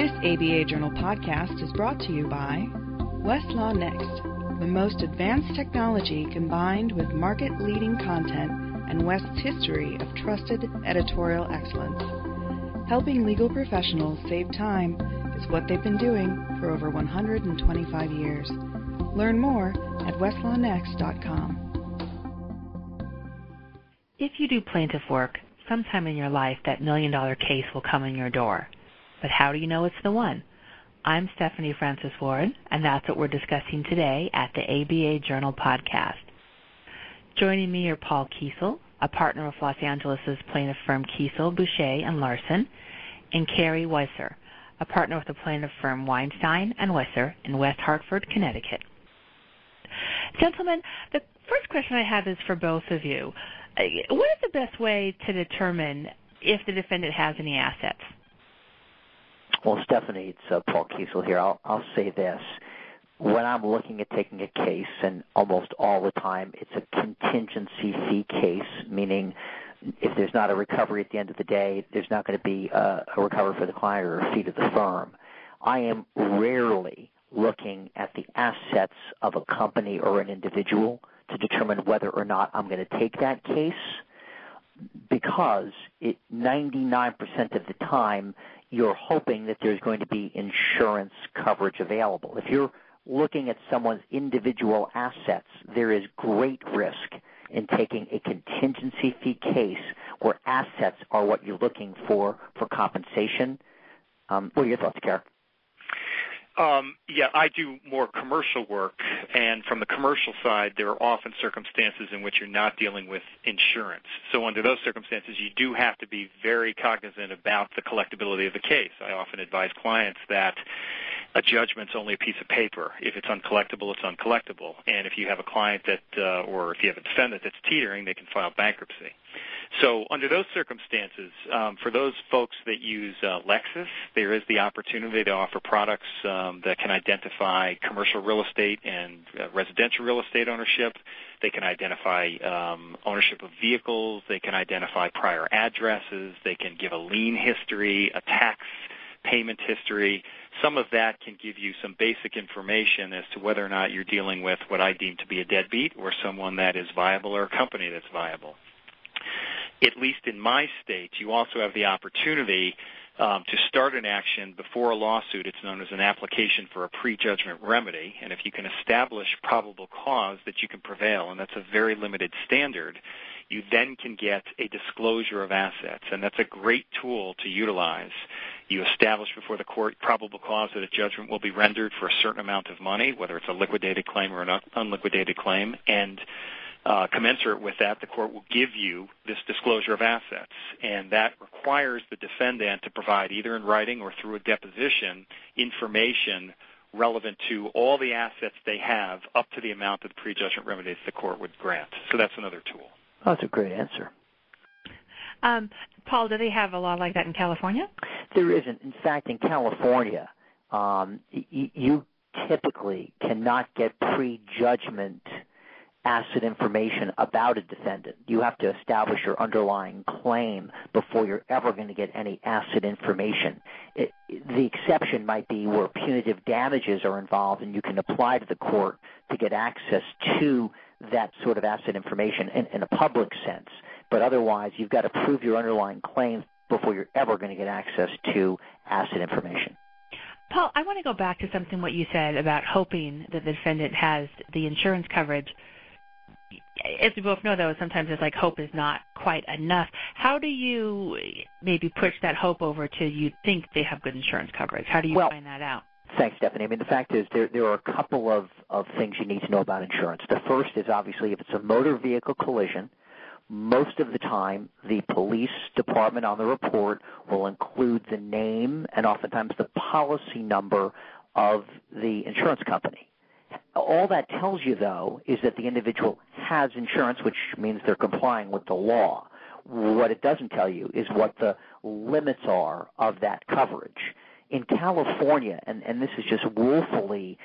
This ABA Journal podcast is brought to you by Westlaw Next, the most advanced technology combined with market leading content and West's history of trusted editorial excellence. Helping legal professionals save time is what they've been doing for over 125 years. Learn more at westlawnext.com. If you do plaintiff work, sometime in your life that million dollar case will come in your door. But how do you know it's the one? I'm Stephanie Francis Warren, and that's what we're discussing today at the ABA Journal podcast. Joining me are Paul Kiesel, a partner of Los Angeles' plaintiff firm Kiesel, Boucher, and Larson, and Kerry Wisser, a partner with the plaintiff firm Weinstein and Wisser in West Hartford, Connecticut. Gentlemen, the first question I have is for both of you. Uh, what is the best way to determine if the defendant has any assets? Well, Stephanie, it's uh, Paul Kiesel here. I'll, I'll say this. When I'm looking at taking a case, and almost all the time it's a contingency fee case, meaning if there's not a recovery at the end of the day, there's not going to be a, a recovery for the client or a fee to the firm. I am rarely looking at the assets of a company or an individual to determine whether or not I'm going to take that case because it 99% of the time you're hoping that there's going to be insurance coverage available. If you're looking at someone's individual assets, there is great risk in taking a contingency fee case where assets are what you're looking for for compensation. Um, what are your thoughts, Kara? Um, yeah, I do more commercial work, from the commercial side, there are often circumstances in which you're not dealing with insurance. So under those circumstances, you do have to be very cognizant about the collectability of the case. I often advise clients that a judgment's only a piece of paper. If it's uncollectible, it's uncollectible. And if you have a client that, uh, or if you have a defendant that's teetering, they can file bankruptcy. So under those circumstances, um, for those folks that use uh, Lexis, there is the opportunity to offer products um, that can identify commercial real estate and uh, residential real estate ownership. They can identify um, ownership of vehicles. They can identify prior addresses. They can give a lien history, a tax payment history. Some of that can give you some basic information as to whether or not you're dealing with what I deem to be a deadbeat or someone that is viable or a company that's viable at least in my state, you also have the opportunity um, to start an action before a lawsuit. It's known as an application for a prejudgment remedy. And if you can establish probable cause that you can prevail, and that's a very limited standard, you then can get a disclosure of assets. And that's a great tool to utilize. You establish before the court probable cause that a judgment will be rendered for a certain amount of money, whether it's a liquidated claim or an unliquidated claim. And uh, commensurate with that, the court will give you this disclosure of assets, and that requires the defendant to provide either in writing or through a deposition information relevant to all the assets they have up to the amount of the prejudgment remedies the court would grant. So that's another tool. Oh, that's a great answer. Um, Paul, do they have a law like that in California? There isn't. In fact, in California, um, y- you typically cannot get prejudgment asset information about a defendant. You have to establish your underlying claim before you're ever going to get any asset information. The exception might be where punitive damages are involved and you can apply to the court to get access to that sort of asset information in, in a public sense. But otherwise, you've got to prove your underlying claim before you're ever going to get access to asset information. Paul, I want to go back to something what you said about hoping that the defendant has the insurance coverage as we both know, though, sometimes it's like hope is not quite enough. How do you maybe push that hope over to you think they have good insurance coverage? How do you well, find that out? Thanks, Stephanie. I mean, the fact is there there are a couple of of things you need to know about insurance. The first is obviously if it's a motor vehicle collision, most of the time the police department on the report will include the name and oftentimes the policy number of the insurance company. All that tells you, though, is that the individual has insurance, which means they're complying with the law. What it doesn't tell you is what the limits are of that coverage. In California, and, and this is just woefully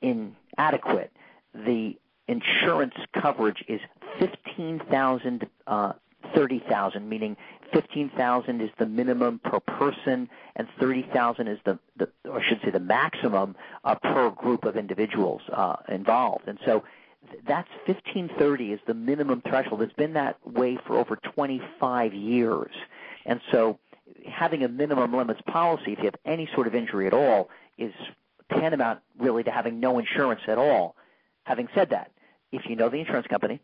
inadequate, the insurance coverage is 15,000 uh, 30,000, meaning 15,000 is the minimum per person and 30,000 is the, the, or I should say the maximum uh, per group of individuals uh, involved. And so that's 1530 is the minimum threshold. It's been that way for over 25 years. And so having a minimum limits policy, if you have any sort of injury at all, is tantamount really to having no insurance at all. Having said that, if you know the insurance company,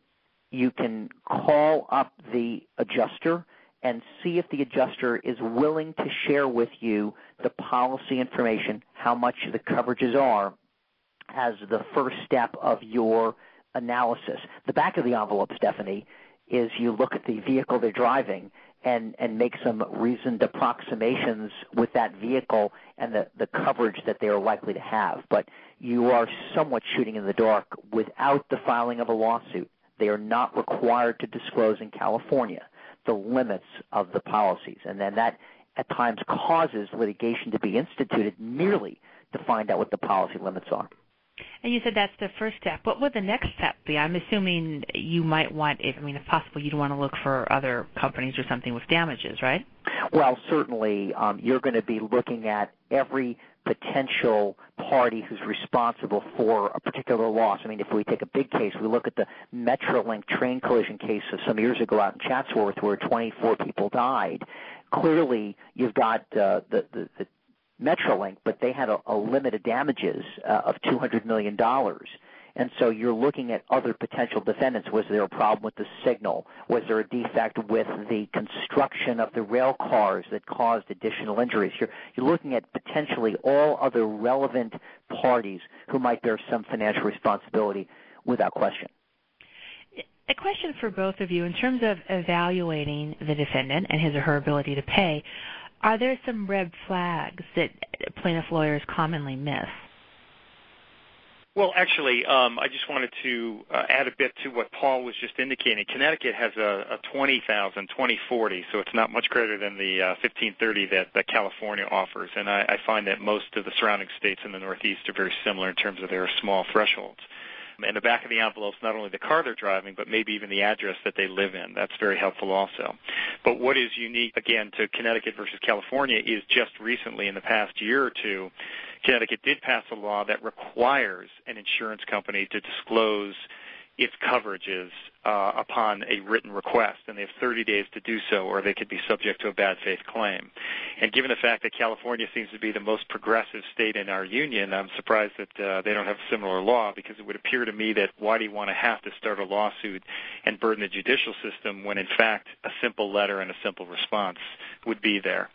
you can call up the adjuster and see if the adjuster is willing to share with you the policy information, how much the coverages are, as the first step of your analysis. The back of the envelope, Stephanie, is you look at the vehicle they're driving and, and make some reasoned approximations with that vehicle and the, the coverage that they are likely to have. But you are somewhat shooting in the dark without the filing of a lawsuit. They are not required to disclose in California the limits of the policies. And then that at times causes litigation to be instituted merely to find out what the policy limits are. And you said that's the first step. What would the next step be? I'm assuming you might want, if, I mean, if possible, you'd want to look for other companies or something with damages, right? Well, certainly, um, you're going to be looking at every potential party who's responsible for a particular loss. I mean, if we take a big case, we look at the Metrolink train collision case of some years ago out in Chatsworth where 24 people died. Clearly, you've got uh, the, the, the Metrolink, but they had a, a limit of damages uh, of $200 million. And so you're looking at other potential defendants. Was there a problem with the signal? Was there a defect with the construction of the rail cars that caused additional injuries? You're, you're looking at potentially all other relevant parties who might bear some financial responsibility without question. A question for both of you in terms of evaluating the defendant and his or her ability to pay. Are there some red flags that plaintiff lawyers commonly miss? Well, actually, um, I just wanted to uh, add a bit to what Paul was just indicating. Connecticut has a, a 20,000, 2040, so it's not much greater than the uh, 1530 that, that California offers. And I find that most of the surrounding states in the Northeast are very similar in terms of their small thresholds. And the back of the envelope is not only the car they're driving, but maybe even the address that they live in. That's very helpful also. But what is unique, again, to Connecticut versus California is just recently in the past year or two, Connecticut did pass a law that requires an insurance company to disclose its coverages uh, upon a written request, and they have 30 days to do so, or they could be subject to a bad faith claim. And given the fact that California seems to be the most progressive state in our union, I'm surprised that uh, they don't have a similar law because it would appear to me that why do you want to have to start a lawsuit and burden the judicial system when in fact a simple letter and a simple response would be there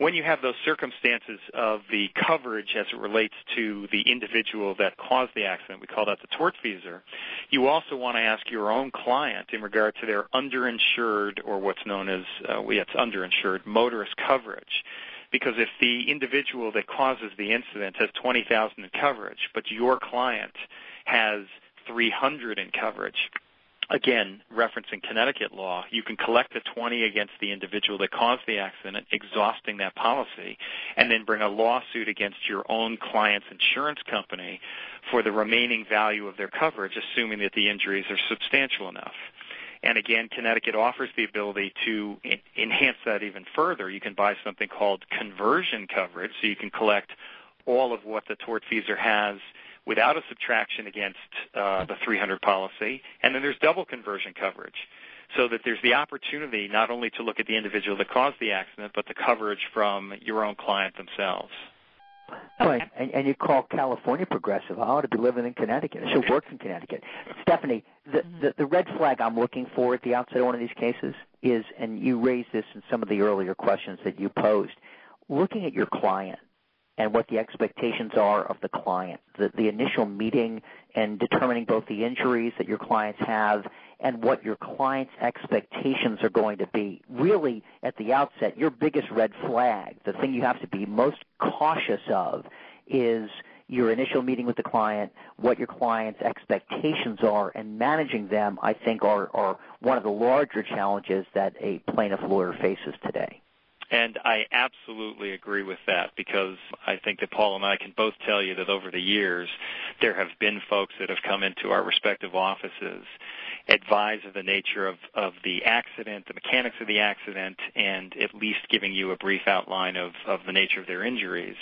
when you have those circumstances of the coverage as it relates to the individual that caused the accident, we call that the tortfeasor, you also want to ask your own client in regard to their underinsured or what's known as, uh, well, it's underinsured motorist coverage. Because if the individual that causes the incident has 20,000 in coverage, but your client has 300 in coverage, again, referencing Connecticut law, you can collect the 20 against the individual that caused the accident, exhausting that policy, and then bring a lawsuit against your own client's insurance company for the remaining value of their coverage, assuming that the injuries are substantial enough. And again, Connecticut offers the ability to enhance that even further. You can buy something called conversion coverage, so you can collect all of what the tortfeasor has without a subtraction against uh, the 300 policy, and then there's double conversion coverage. So that there's the opportunity not only to look at the individual that caused the accident, but the coverage from your own client themselves. Okay. Right, and, and you call California progressive. I ought to be living in Connecticut. I should work in Connecticut. Stephanie, the, mm-hmm. the, the red flag I'm looking for at the outset of one of these cases is, and you raised this in some of the earlier questions that you posed, looking at your client and what the expectations are of the client. The, the initial meeting and determining both the injuries that your clients have and what your client's expectations are going to be. Really, at the outset, your biggest red flag, the thing you have to be most cautious of, is your initial meeting with the client, what your client's expectations are, and managing them, I think, are, are one of the larger challenges that a plaintiff lawyer faces today. And I absolutely agree with that because I think that Paul and I can both tell you that over the years there have been folks that have come into our respective offices advise of the nature of, of the accident, the mechanics of the accident, and at least giving you a brief outline of, of the nature of their injuries.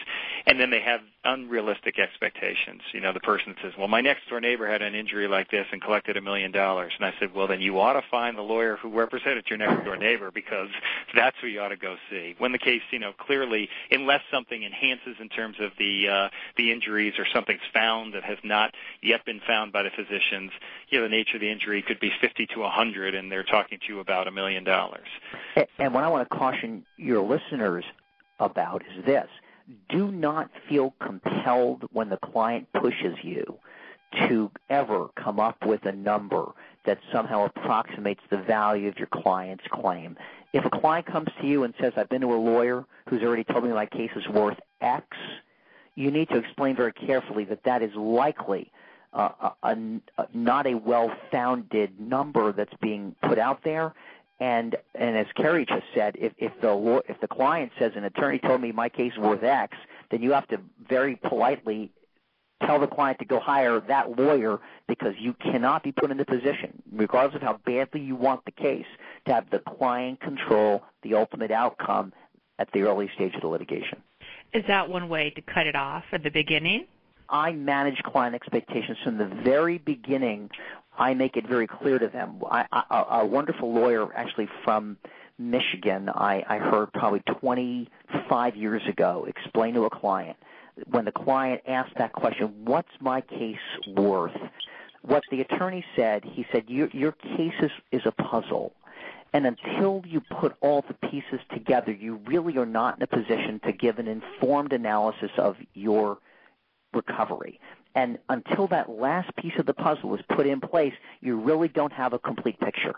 And then they have unrealistic expectations. You know, the person says, well, my next door neighbor had an injury like this and collected a million dollars. And I said, well, then you ought to find the lawyer who represented your next door neighbor because that's who you ought to go see. When the case, you know, clearly, unless something enhances in terms of the, uh, the injuries or something's found that has not yet been found by the physicians, you know, the nature of the injury could be 50 to 100 and they're talking to you about a million dollars. And what I want to caution your listeners about is this. Do not feel compelled when the client pushes you to ever come up with a number that somehow approximates the value of your client's claim. If a client comes to you and says, I've been to a lawyer who's already told me my case is worth X, you need to explain very carefully that that is likely uh, a, a, a, not a well-founded number that's being put out there. And and as Kerry just said, if if the if the client says an attorney told me my case is worth X, then you have to very politely tell the client to go hire that lawyer because you cannot be put in the position, regardless of how badly you want the case, to have the client control the ultimate outcome at the early stage of the litigation. Is that one way to cut it off at the beginning? I manage client expectations from the very beginning. I make it very clear to them. I, I, a wonderful lawyer, actually from Michigan, I, I heard probably 25 years ago, explain to a client when the client asked that question, "What's my case worth?" What the attorney said, he said, "Your, your case is, is a puzzle." And until you put all the pieces together, you really are not in a position to give an informed analysis of your recovery. And until that last piece of the puzzle is put in place, you really don't have a complete picture.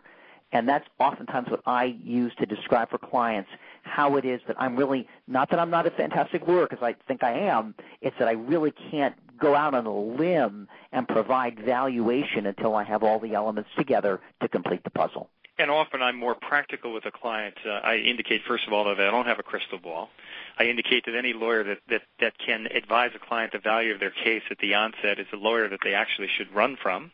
And that's oftentimes what I use to describe for clients how it is that I'm really, not that I'm not a fantastic lawyer because I think I am, it's that I really can't go out on a limb and provide valuation until I have all the elements together to complete the puzzle often I'm more practical with a client. Uh, I indicate first of all that I don't have a crystal ball. I indicate that any lawyer that, that that can advise a client the value of their case at the onset is a lawyer that they actually should run from.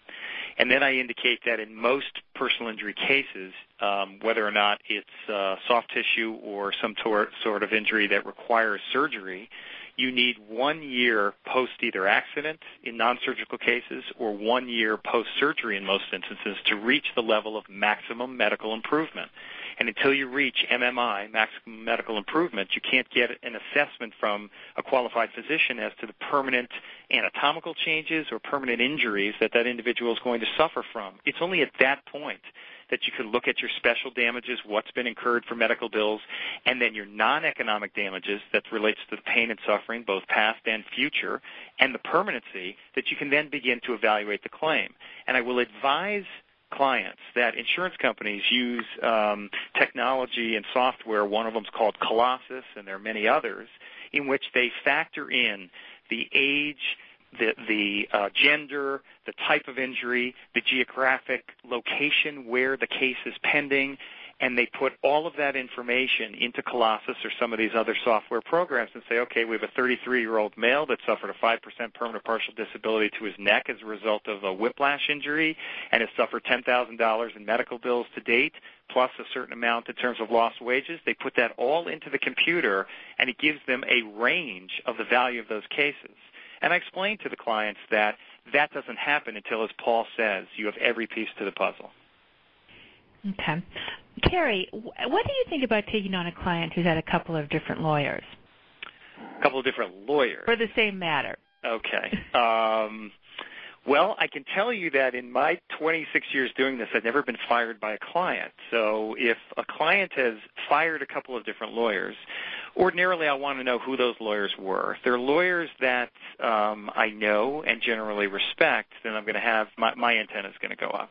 And then I indicate that in most personal injury cases, um, whether or not it's uh, soft tissue or some tor- sort of injury that requires surgery, you need one year post either accident in non-surgical cases or one year post surgery in most instances to reach the level of maximum medical improvement. And until you reach MMI, maximum medical improvement, you can't get an assessment from a qualified physician as to the permanent anatomical changes or permanent injuries that that individual is going to suffer from. It's only at that point that you can look at your special damages, what's been incurred for medical bills, and then your non-economic damages that relates to the pain and suffering, both past and future, and the permanency that you can then begin to evaluate the claim. And I will advise clients that insurance companies use um, technology and software. One of them is called Colossus, and there are many others, in which they factor in the age, the, the uh, gender, the type of injury, the geographic location where the case is pending, and they put all of that information into Colossus or some of these other software programs and say, okay, we have a 33-year-old male that suffered a 5% permanent partial disability to his neck as a result of a whiplash injury and has suffered $10,000 in medical bills to date, plus a certain amount in terms of lost wages. They put that all into the computer, and it gives them a range of the value of those cases. And I explain to the clients that that doesn't happen until, as Paul says, you have every piece to the puzzle. Okay. Kerry, what do you think about taking on a client who's had a couple of different lawyers? A couple of different lawyers? For the same matter. Okay. Um, well, I can tell you that in my 26 years doing this, I've never been fired by a client. So if a client has fired a couple of different lawyers, ordinarily I want to know who those lawyers were. If they're lawyers that um, I know and generally respect, then I'm going to have my, my antenna is going to go up.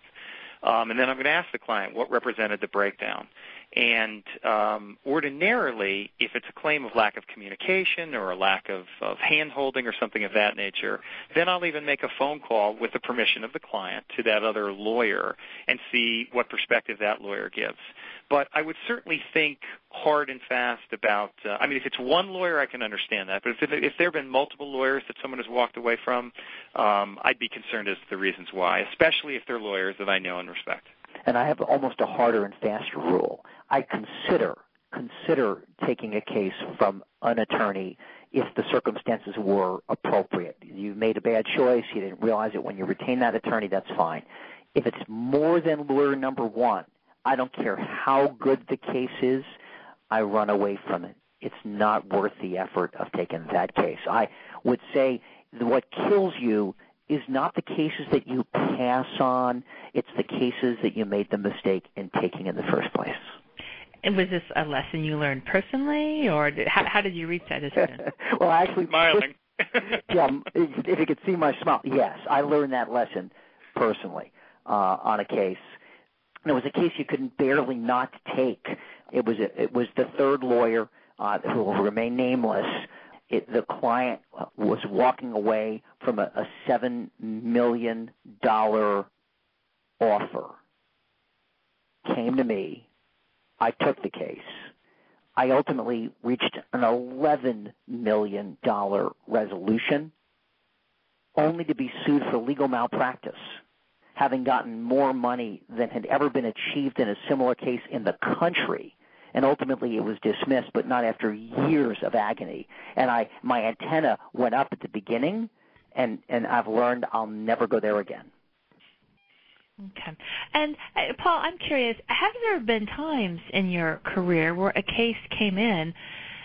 Um, and then I'm going to ask the client what represented the breakdown. And um, ordinarily, if it's a claim of lack of communication or a lack of, of hand-holding or something of that nature, then I'll even make a phone call with the permission of the client to that other lawyer and see what perspective that lawyer gives. But I would certainly think hard and fast about. Uh, I mean, if it's one lawyer, I can understand that. But if if there have been multiple lawyers that someone has walked away from, um, I'd be concerned as to the reasons why, especially if they're lawyers that I know and respect. And I have almost a harder and faster rule. I consider consider taking a case from an attorney if the circumstances were appropriate. You made a bad choice, you didn't realize it when you retain that attorney, that's fine. If it's more than lawyer number one, I don't care how good the case is, I run away from it. It's not worth the effort of taking that case. I would say what kills you is not the cases that you pass on, it's the cases that you made the mistake in taking in the first place. And was this a lesson you learned personally, or did, how, how did you reach that decision? well, actually, smiling. yeah, if you could see my smile, yes, I learned that lesson personally uh, on a case. And it was a case you could barely not take. It was it was the third lawyer uh, who will remain nameless. It, the client was walking away from a, a seven million dollar offer. Came to me. I took the case. I ultimately reached an $11 million resolution, only to be sued for legal malpractice, having gotten more money than had ever been achieved in a similar case in the country. And ultimately, it was dismissed, but not after years of agony. And I, my antenna went up at the beginning, and and I've learned I'll never go there again. Okay. And uh, Paul, I'm curious, have there been times in your career where a case came in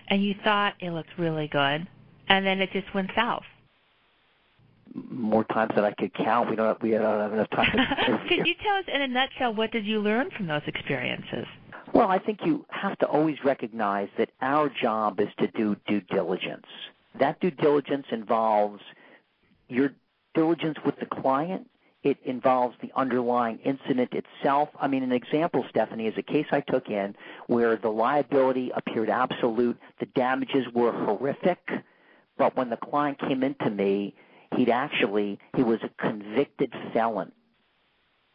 and you thought it looked really good and then it just went south? More times than I could count. We don't have, we don't have enough time. Could you tell us in a nutshell what did you learn from those experiences? Well, I think you have to always recognize that our job is to do due diligence. That due diligence involves your diligence with the client it involves the underlying incident itself. I mean, an example, Stephanie, is a case I took in where the liability appeared absolute, the damages were horrific, but when the client came into me, he'd actually, he was a convicted felon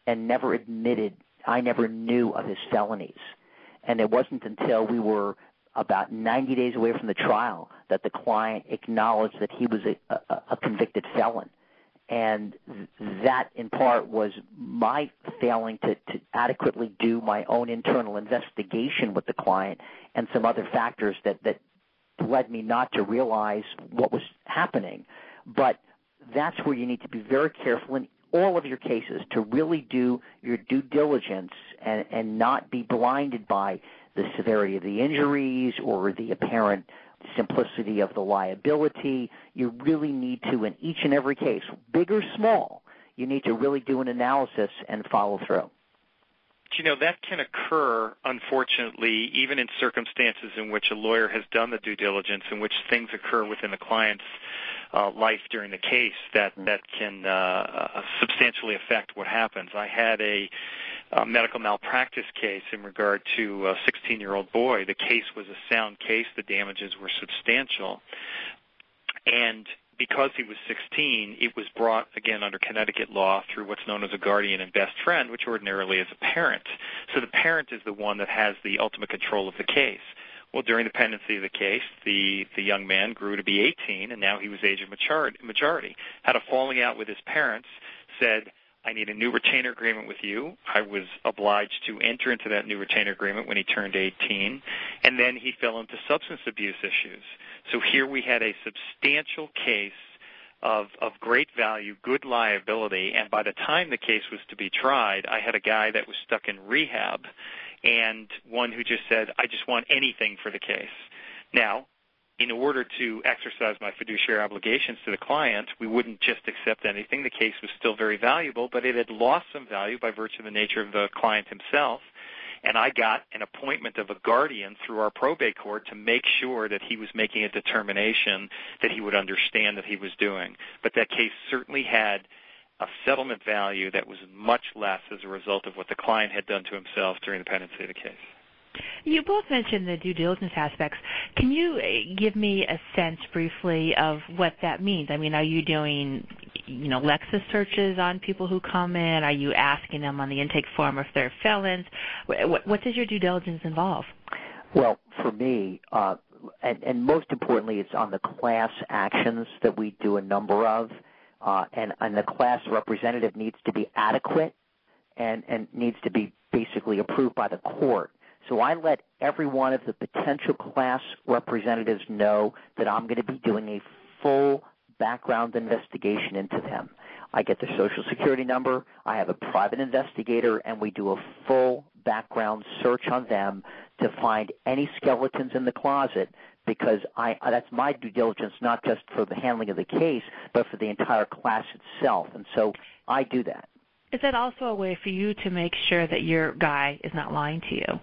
and never admitted, I never knew of his felonies. And it wasn't until we were about 90 days away from the trial that the client acknowledged that he was a, a, a convicted felon and that in part was my failing to, to adequately do my own internal investigation with the client and some other factors that, that led me not to realize what was happening. But that's where you need to be very careful in all of your cases to really do your due diligence and, and not be blinded by the severity of the injuries or the apparent simplicity of the liability. You really need to, in each and every case, big or small, you need to really do an analysis and follow through. You know, that can occur, unfortunately, even in circumstances in which a lawyer has done the due diligence, in which things occur within the client's uh, life during the case that, mm-hmm. that can uh, uh substantially affect what happens. I had a uh, medical malpractice case in regard to a 16 year old boy. The case was a sound case, the damages were substantial. And because he was 16, it was brought again under Connecticut law through what's known as a guardian and best friend, which ordinarily is a parent. So the parent is the one that has the ultimate control of the case. Well, during the pendency of the case, the the young man grew to be 18, and now he was age of majority. Had a falling out with his parents. Said, I need a new retainer agreement with you. I was obliged to enter into that new retainer agreement when he turned 18, and then he fell into substance abuse issues. So here we had a substantial case of of great value, good liability, and by the time the case was to be tried, I had a guy that was stuck in rehab and one who just said, "I just want anything for the case." Now, in order to exercise my fiduciary obligations to the client, we wouldn't just accept anything. The case was still very valuable, but it had lost some value by virtue of the nature of the client himself. And I got an appointment of a guardian through our probate court to make sure that he was making a determination that he would understand that he was doing. But that case certainly had a settlement value that was much less as a result of what the client had done to himself during the pendency of the case. You both mentioned the due diligence aspects. Can you uh, give me a sense briefly of what that means? I mean, are you doing you know, Lexis searches on people who come in? Are you asking them on the intake form if they're felons? What, does your due diligence involve? Well, for me, uh, and, most importantly, it's on the class actions that we do a number of, uh, and, the class representative needs to be adequate and needs to be basically approved by the court. So I let every one of the potential class representatives know that I'm going to be doing a full background investigation into them. I get their social security number, I have a private investigator, and we do a full background search on them to find any skeletons in the closet because I that's my due diligence not just for the handling of the case but for the entire class itself and so I do that. Is that also a way for you to make sure that your guy is not lying to you?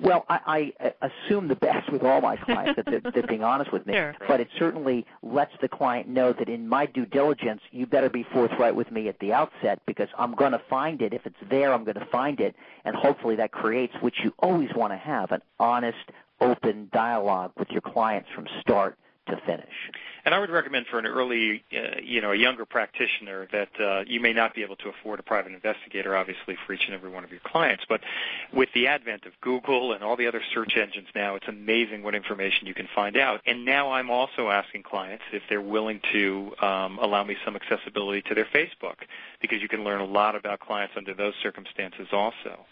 Well, I, I uh, assume the best with all my clients that they're, they're being honest with me. Sure. But it certainly lets the client know that in my due diligence, you better be forthright with me at the outset because I'm going to find it. If it's there, I'm going to find it, and hopefully that creates what you always want to have: an honest, open dialogue with your clients from start to finish. And I would recommend for an early, uh, you know, a younger practitioner that uh, you may not be able to afford a private investigator, obviously, for each and every one of your clients. But with the advent of Google and all the other search engines now, it's amazing what information you can find out. And now I'm also asking clients if they're willing to um, allow me some accessibility to their Facebook, because you can learn a lot about clients under those circumstances also.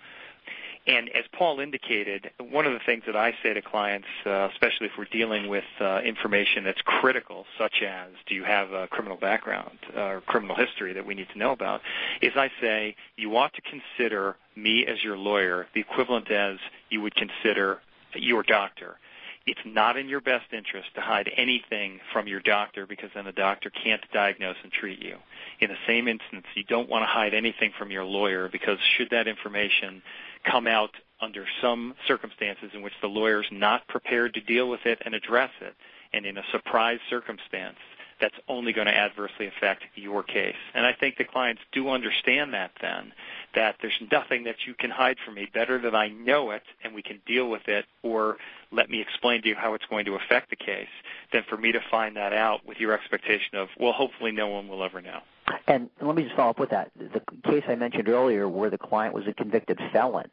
And as Paul indicated, one of the things that I say to clients, uh, especially if we're dealing with uh, information that's critical, such as do you have a criminal background uh, or criminal history that we need to know about, is I say you ought to consider me as your lawyer the equivalent as you would consider your doctor it's not in your best interest to hide anything from your doctor because then the doctor can't diagnose and treat you. In the same instance, you don't want to hide anything from your lawyer because should that information come out under some circumstances in which the lawyer is not prepared to deal with it and address it, and in a surprise circumstance, that's only going to adversely affect your case. And I think the clients do understand that then, that there's nothing that you can hide from me better that I know it and we can deal with it or let me explain to you how it's going to affect the case than for me to find that out with your expectation of, well, hopefully no one will ever know. And let me just follow up with that. The case I mentioned earlier where the client was a convicted felon,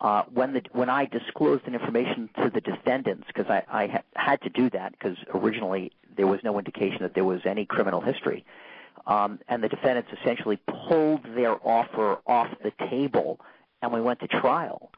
uh, when the when I disclosed the information to the defendants, because I, I ha- had to do that because originally there was no indication that there was any criminal history, um, and the defendants essentially pulled their offer off the table, and we went to trial.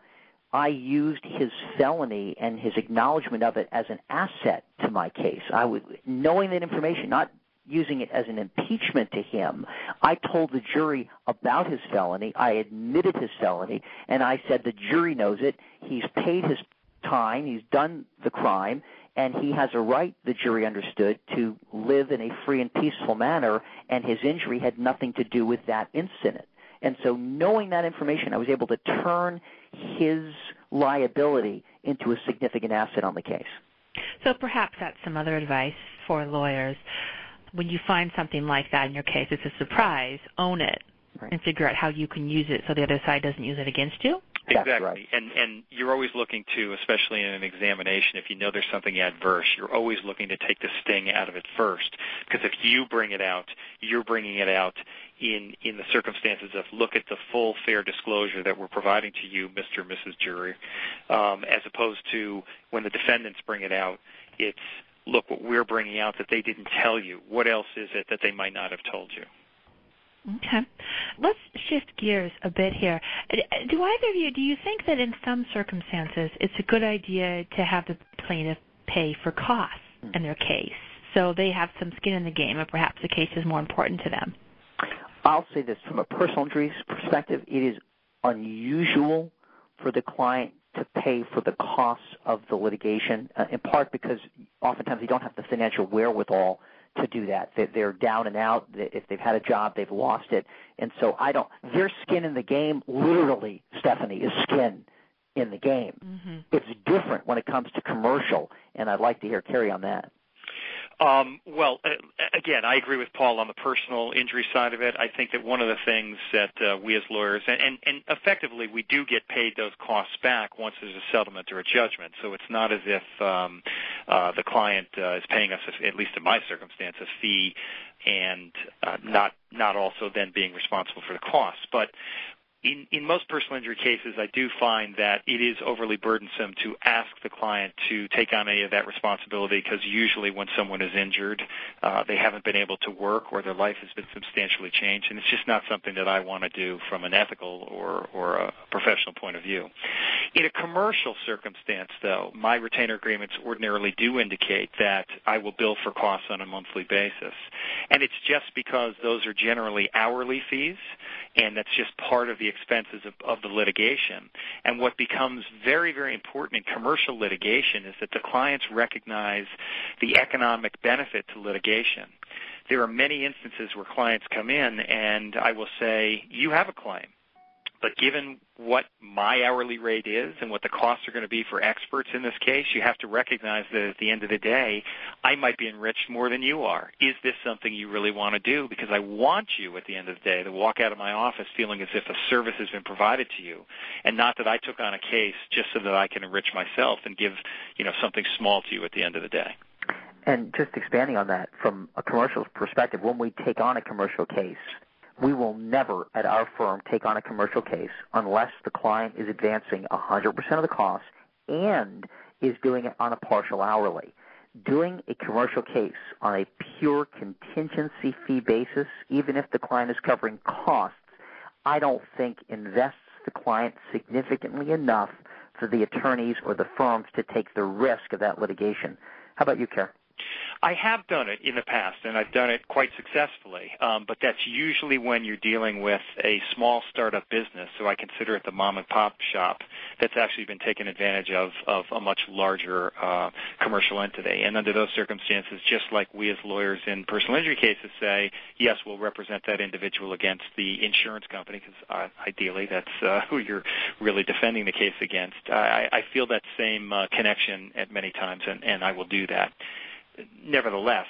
I used his felony and his acknowledgement of it as an asset to my case. I was knowing that information, not using it as an impeachment to him. I told the jury about his felony. I admitted his felony, and I said the jury knows it. He's paid his time. He's done the crime, and he has a right, the jury understood, to live in a free and peaceful manner, and his injury had nothing to do with that incident. And so knowing that information, I was able to turn his liability into a significant asset on the case. So perhaps that's some other advice for lawyers when you find something like that in your case, it's a surprise, own it right. and figure out how you can use it so the other side doesn't use it against you. Exactly. Right. And and you're always looking to, especially in an examination, if you know there's something adverse, you're always looking to take the sting out of it first. Because if you bring it out, you're bringing it out in in the circumstances of look at the full fair disclosure that we're providing to you, Mr. and Mrs. Jury, um, as opposed to when the defendants bring it out, it's look what we're bringing out that they didn't tell you. What else is it that they might not have told you? Okay. Let's shift gears a bit here. Do either of you, do you think that in some circumstances it's a good idea to have the plaintiff pay for costs in their case so they have some skin in the game and perhaps the case is more important to them? I'll say this from a personal injuries perspective, it is unusual for the client to pay for the costs of the litigation, uh, in part because oftentimes they don't have the financial wherewithal to do that. They're down and out. If they've had a job, they've lost it. And so I don't, their skin in the game, literally, Stephanie, is skin in the game. Mm-hmm. It's different when it comes to commercial, and I'd like to hear Kerry on that. Um, well, again, I agree with Paul on the personal injury side of it. I think that one of the things that uh, we as lawyers, and, and, and effectively we do get paid those costs back once there's a settlement or a judgment. So it's not as if um, uh, the client uh, is paying us, at least in my circumstance, a fee, and uh, not not also then being responsible for the costs. But in, most personal injury cases, I do find that it is overly burdensome to ask the client to take on any of that responsibility because usually when someone is injured, uh, they haven't been able to work or their life has been substantially changed, and it's just not something that I want to do from an ethical or, or a professional point of view. In a commercial circumstance, though, my retainer agreements ordinarily do indicate that I will bill for costs on a monthly basis. And it's just because those are generally hourly fees, and that's just part of the expenses of, of the litigation. And what becomes very, very important in commercial litigation is that the clients recognize the economic benefit to litigation. There are many instances where clients come in and I will say, you have a claim but given what my hourly rate is and what the costs are going to be for experts in this case, you have to recognize that at the end of the day, I might be enriched more than you are. Is this something you really want to do? Because I want you at the end of the day to walk out of my office feeling as if a service has been provided to you and not that I took on a case just so that I can enrich myself and give, you know, something small to you at the end of the day. And just expanding on that from a commercial perspective, when we take on a commercial case, we will never at our firm take on a commercial case unless the client is advancing 100% of the costs and is doing it on a partial hourly. Doing a commercial case on a pure contingency fee basis, even if the client is covering costs, I don't think invests the client significantly enough for the attorneys or the firms to take the risk of that litigation. How about you, Karen? I have done it in the past, and I've done it quite successfully. Um, but that's usually when you're dealing with a small startup business. So I consider it the mom and pop shop that's actually been taken advantage of of a much larger uh, commercial entity. And under those circumstances, just like we as lawyers in personal injury cases say, yes, we'll represent that individual against the insurance company because uh, ideally that's uh, who you're really defending the case against. I, I feel that same uh, connection at many times, and, and I will do that. Nevertheless,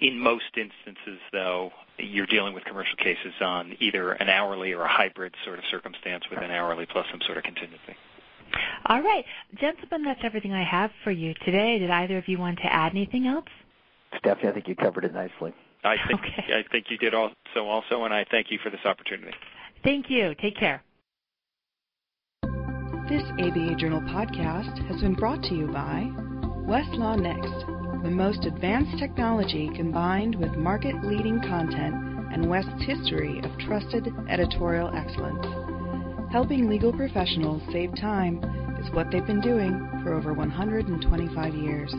in most instances, though, you're dealing with commercial cases on either an hourly or a hybrid sort of circumstance with an hourly plus some sort of contingency. All right. Gentlemen, that's everything I have for you today. Did either of you want to add anything else? Stephanie, I think you covered it nicely. I think okay. I think you did also also and I thank you for this opportunity. Thank you. Take care. This ABA Journal podcast has been brought to you by Westlaw Next the most advanced technology combined with market-leading content and West's history of trusted editorial excellence. Helping legal professionals save time is what they've been doing for over 125 years.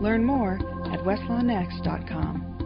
Learn more at westlawnext.com.